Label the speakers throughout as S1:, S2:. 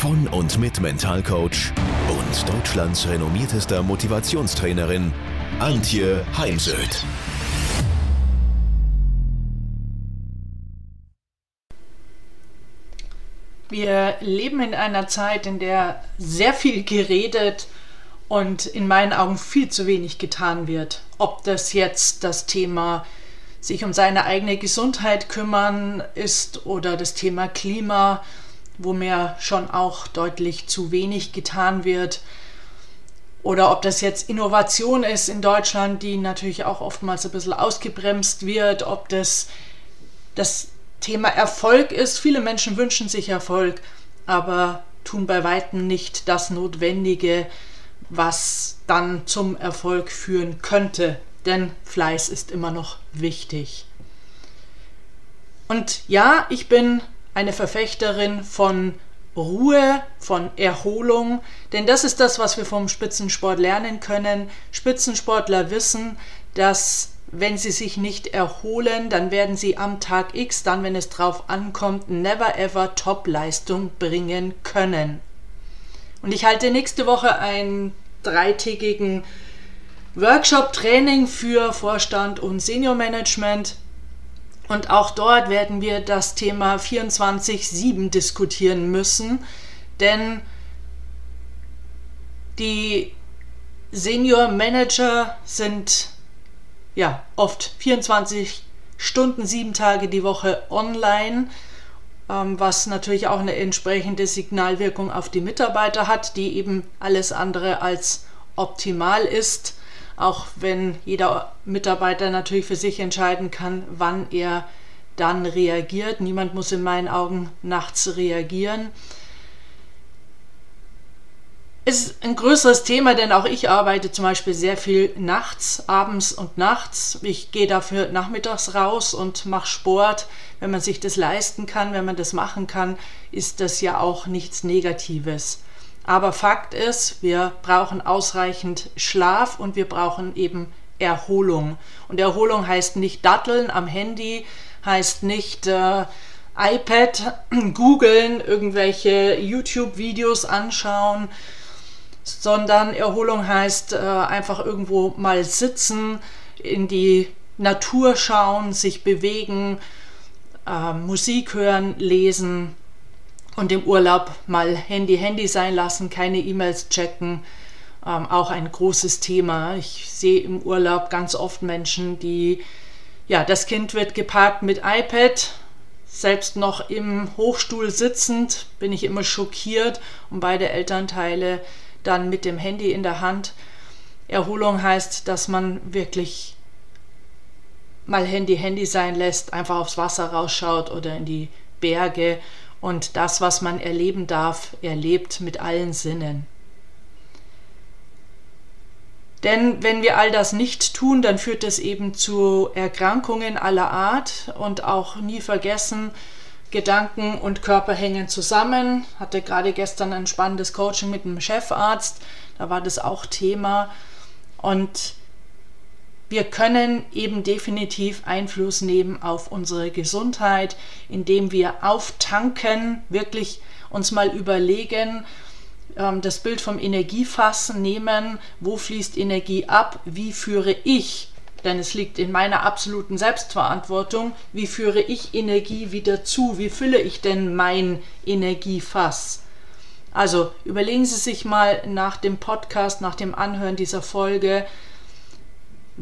S1: von und mit Mentalcoach und Deutschlands renommiertester Motivationstrainerin Antje Heimsöth.
S2: Wir leben in einer Zeit, in der sehr viel geredet und in meinen Augen viel zu wenig getan wird. Ob das jetzt das Thema sich um seine eigene Gesundheit kümmern ist oder das Thema Klima, wo mir schon auch deutlich zu wenig getan wird. Oder ob das jetzt Innovation ist in Deutschland, die natürlich auch oftmals ein bisschen ausgebremst wird, ob das das Thema Erfolg ist. Viele Menschen wünschen sich Erfolg, aber tun bei weitem nicht das Notwendige, was dann zum Erfolg führen könnte. Denn Fleiß ist immer noch wichtig. Und ja, ich bin eine Verfechterin von Ruhe, von Erholung, denn das ist das, was wir vom Spitzensport lernen können. Spitzensportler wissen, dass wenn sie sich nicht erholen, dann werden sie am Tag X, dann wenn es drauf ankommt, never ever Top-Leistung bringen können. Und ich halte nächste Woche einen dreitägigen Workshop-Training für Vorstand und Senior-Management. Und auch dort werden wir das Thema 24-7 diskutieren müssen, denn die Senior Manager sind ja oft 24 Stunden, sieben Tage die Woche online, ähm, was natürlich auch eine entsprechende Signalwirkung auf die Mitarbeiter hat, die eben alles andere als optimal ist, auch wenn jeder Mitarbeiter natürlich für sich entscheiden kann, wann er dann reagiert. Niemand muss in meinen Augen nachts reagieren ist ein größeres Thema, denn auch ich arbeite zum Beispiel sehr viel nachts, abends und nachts. Ich gehe dafür nachmittags raus und mache Sport. Wenn man sich das leisten kann, wenn man das machen kann, ist das ja auch nichts Negatives. Aber Fakt ist, wir brauchen ausreichend Schlaf und wir brauchen eben Erholung. Und Erholung heißt nicht Datteln am Handy, heißt nicht äh, iPad googeln, irgendwelche YouTube-Videos anschauen, sondern Erholung heißt äh, einfach irgendwo mal sitzen, in die Natur schauen, sich bewegen, äh, Musik hören, lesen und im Urlaub mal Handy Handy sein lassen, keine E-Mails checken. Ähm, auch ein großes Thema. Ich sehe im Urlaub ganz oft Menschen, die, ja, das Kind wird geparkt mit iPad, selbst noch im Hochstuhl sitzend, bin ich immer schockiert und beide Elternteile dann mit dem Handy in der Hand. Erholung heißt, dass man wirklich mal Handy Handy sein lässt, einfach aufs Wasser rausschaut oder in die Berge und das, was man erleben darf, erlebt mit allen Sinnen. Denn wenn wir all das nicht tun, dann führt es eben zu Erkrankungen aller Art und auch nie vergessen, Gedanken und Körper hängen zusammen. Hatte gerade gestern ein spannendes Coaching mit einem Chefarzt, da war das auch Thema. Und wir können eben definitiv Einfluss nehmen auf unsere Gesundheit, indem wir auftanken, wirklich uns mal überlegen, ähm, das Bild vom Energiefass nehmen, wo fließt Energie ab, wie führe ich denn es liegt in meiner absoluten Selbstverantwortung, wie führe ich Energie wieder zu, wie fülle ich denn mein Energiefass. Also überlegen Sie sich mal nach dem Podcast, nach dem Anhören dieser Folge,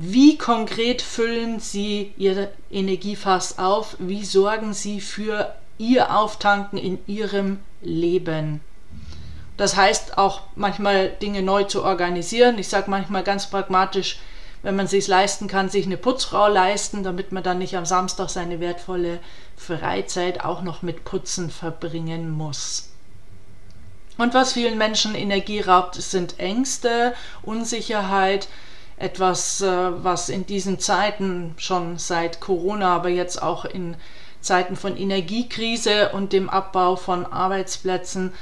S2: wie konkret füllen Sie Ihr Energiefass auf, wie sorgen Sie für Ihr Auftanken in Ihrem Leben. Das heißt auch manchmal Dinge neu zu organisieren. Ich sage manchmal ganz pragmatisch, wenn man sich leisten kann, sich eine Putzfrau leisten, damit man dann nicht am Samstag seine wertvolle Freizeit auch noch mit Putzen verbringen muss. Und was vielen Menschen Energie raubt, sind Ängste, Unsicherheit, etwas, äh, was in diesen Zeiten schon seit Corona, aber jetzt auch in Zeiten von Energiekrise und dem Abbau von Arbeitsplätzen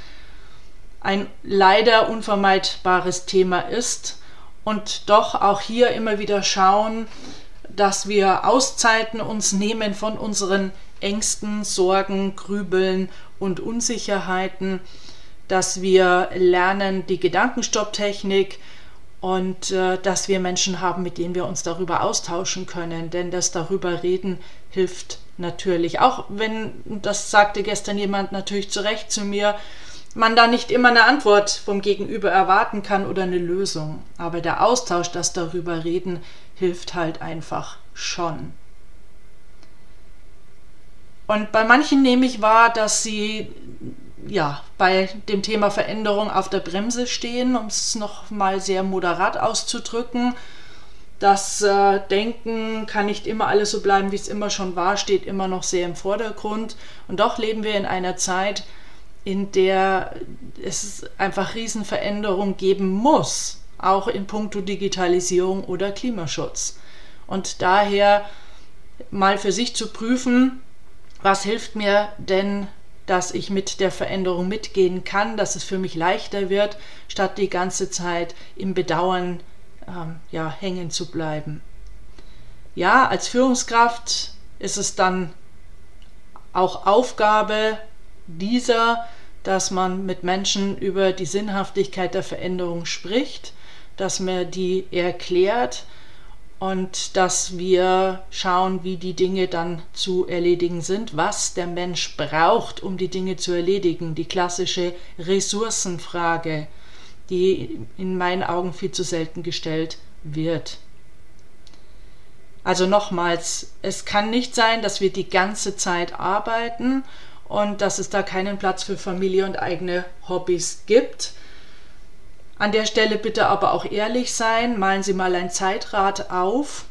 S2: ein leider unvermeidbares Thema ist. Und doch auch hier immer wieder schauen, dass wir Auszeiten uns nehmen von unseren Ängsten, Sorgen, Grübeln und Unsicherheiten, dass wir lernen die Gedankenstopptechnik und äh, dass wir Menschen haben, mit denen wir uns darüber austauschen können, denn das darüber reden hilft natürlich. Auch wenn, das sagte gestern jemand natürlich zu Recht zu mir, man da nicht immer eine Antwort vom Gegenüber erwarten kann oder eine Lösung. Aber der Austausch, das darüber reden, hilft halt einfach schon. Und bei manchen nehme ich wahr, dass sie ja bei dem Thema Veränderung auf der Bremse stehen, um es noch mal sehr moderat auszudrücken. Das äh, Denken kann nicht immer alles so bleiben, wie es immer schon war, steht immer noch sehr im Vordergrund. Und doch leben wir in einer Zeit, in der es einfach Riesenveränderungen geben muss, auch in puncto Digitalisierung oder Klimaschutz. Und daher mal für sich zu prüfen, was hilft mir denn, dass ich mit der Veränderung mitgehen kann, dass es für mich leichter wird, statt die ganze Zeit im Bedauern ähm, ja, hängen zu bleiben. Ja, als Führungskraft ist es dann auch Aufgabe dieser, dass man mit Menschen über die Sinnhaftigkeit der Veränderung spricht, dass man die erklärt und dass wir schauen, wie die Dinge dann zu erledigen sind, was der Mensch braucht, um die Dinge zu erledigen. Die klassische Ressourcenfrage die in meinen Augen viel zu selten gestellt wird. Also nochmals, es kann nicht sein, dass wir die ganze Zeit arbeiten und dass es da keinen Platz für Familie und eigene Hobbys gibt. An der Stelle bitte aber auch ehrlich sein, malen Sie mal ein Zeitrad auf,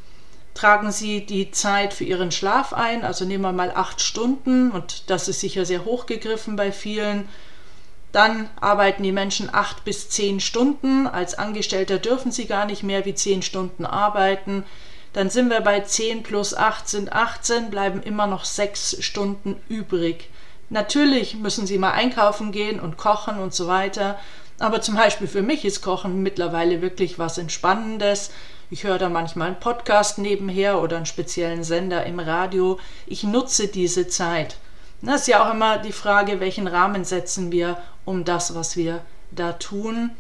S2: tragen Sie die Zeit für Ihren Schlaf ein, also nehmen wir mal acht Stunden und das ist sicher sehr hochgegriffen bei vielen dann arbeiten die Menschen acht bis zehn Stunden. Als Angestellter dürfen sie gar nicht mehr wie zehn Stunden arbeiten. Dann sind wir bei 10 plus 8 sind 18, bleiben immer noch sechs Stunden übrig. Natürlich müssen sie mal einkaufen gehen und kochen und so weiter. Aber zum Beispiel für mich ist Kochen mittlerweile wirklich was Entspannendes. Ich höre da manchmal einen Podcast nebenher oder einen speziellen Sender im Radio. Ich nutze diese Zeit. Das ist ja auch immer die Frage, welchen Rahmen setzen wir um das, was wir da tun.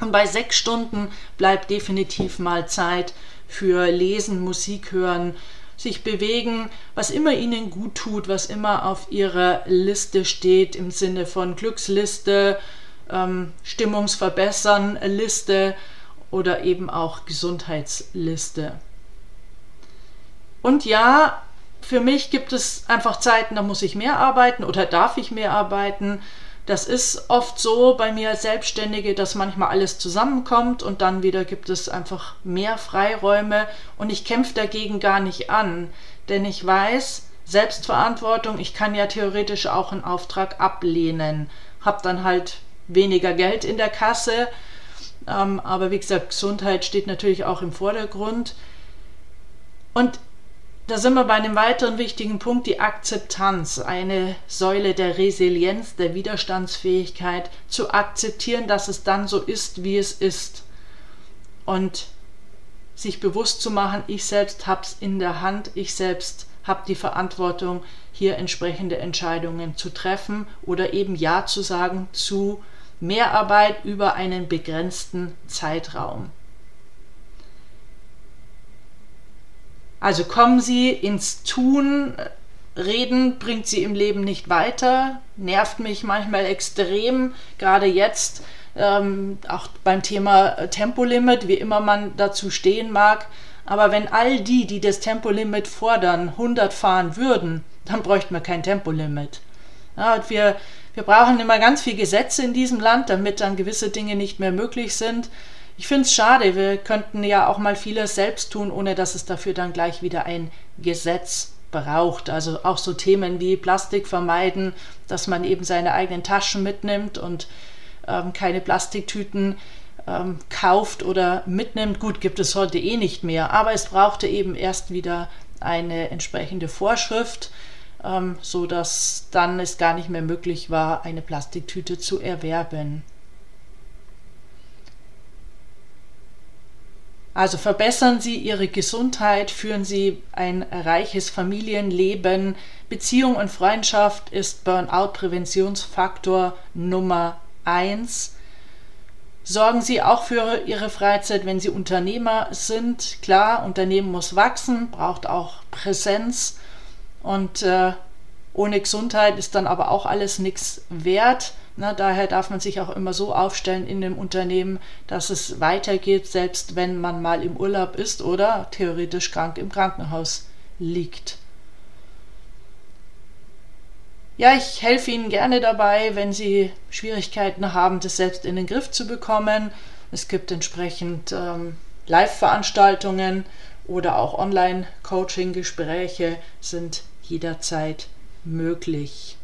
S2: Und bei sechs Stunden bleibt definitiv mal Zeit für Lesen, Musik hören, sich bewegen, was immer ihnen gut tut, was immer auf ihrer Liste steht im Sinne von Glücksliste, ähm, Stimmungsverbessern Liste oder eben auch Gesundheitsliste. Und ja, für mich gibt es einfach Zeiten, da muss ich mehr arbeiten oder darf ich mehr arbeiten. Das ist oft so bei mir als Selbstständige, dass manchmal alles zusammenkommt und dann wieder gibt es einfach mehr Freiräume und ich kämpfe dagegen gar nicht an, denn ich weiß, Selbstverantwortung, ich kann ja theoretisch auch einen Auftrag ablehnen, habe dann halt weniger Geld in der Kasse, ähm, aber wie gesagt, Gesundheit steht natürlich auch im Vordergrund. Und da sind wir bei einem weiteren wichtigen Punkt, die Akzeptanz, eine Säule der Resilienz, der Widerstandsfähigkeit, zu akzeptieren, dass es dann so ist, wie es ist. Und sich bewusst zu machen, ich selbst habe es in der Hand, ich selbst habe die Verantwortung, hier entsprechende Entscheidungen zu treffen oder eben Ja zu sagen zu Mehrarbeit über einen begrenzten Zeitraum. Also kommen Sie ins Tun, Reden bringt Sie im Leben nicht weiter, nervt mich manchmal extrem, gerade jetzt, ähm, auch beim Thema Tempolimit, wie immer man dazu stehen mag. Aber wenn all die, die das Tempolimit fordern, 100 fahren würden, dann bräuchten wir kein Tempolimit. Ja, wir, wir brauchen immer ganz viele Gesetze in diesem Land, damit dann gewisse Dinge nicht mehr möglich sind. Ich finde es schade, wir könnten ja auch mal vieles selbst tun, ohne dass es dafür dann gleich wieder ein Gesetz braucht. Also auch so Themen wie Plastik vermeiden, dass man eben seine eigenen Taschen mitnimmt und ähm, keine Plastiktüten ähm, kauft oder mitnimmt. Gut, gibt es heute eh nicht mehr, aber es brauchte eben erst wieder eine entsprechende Vorschrift, ähm, so dass dann es gar nicht mehr möglich war, eine Plastiktüte zu erwerben. Also verbessern Sie Ihre Gesundheit, führen Sie ein reiches Familienleben. Beziehung und Freundschaft ist Burnout-Präventionsfaktor Nummer 1. Sorgen Sie auch für Ihre Freizeit, wenn Sie Unternehmer sind. Klar, Unternehmen muss wachsen, braucht auch Präsenz und äh, ohne Gesundheit ist dann aber auch alles nichts wert. Na, daher darf man sich auch immer so aufstellen in dem Unternehmen, dass es weitergeht, selbst wenn man mal im Urlaub ist oder theoretisch krank im Krankenhaus liegt. Ja, ich helfe Ihnen gerne dabei, wenn Sie Schwierigkeiten haben, das selbst in den Griff zu bekommen. Es gibt entsprechend ähm, Live-Veranstaltungen oder auch Online-Coaching-Gespräche sind jederzeit möglich.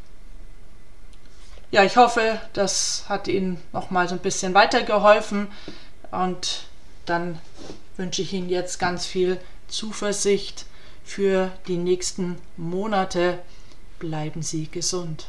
S2: Ja, ich hoffe, das hat Ihnen noch mal so ein bisschen weitergeholfen und dann wünsche ich Ihnen jetzt ganz viel Zuversicht für die nächsten Monate. Bleiben Sie gesund.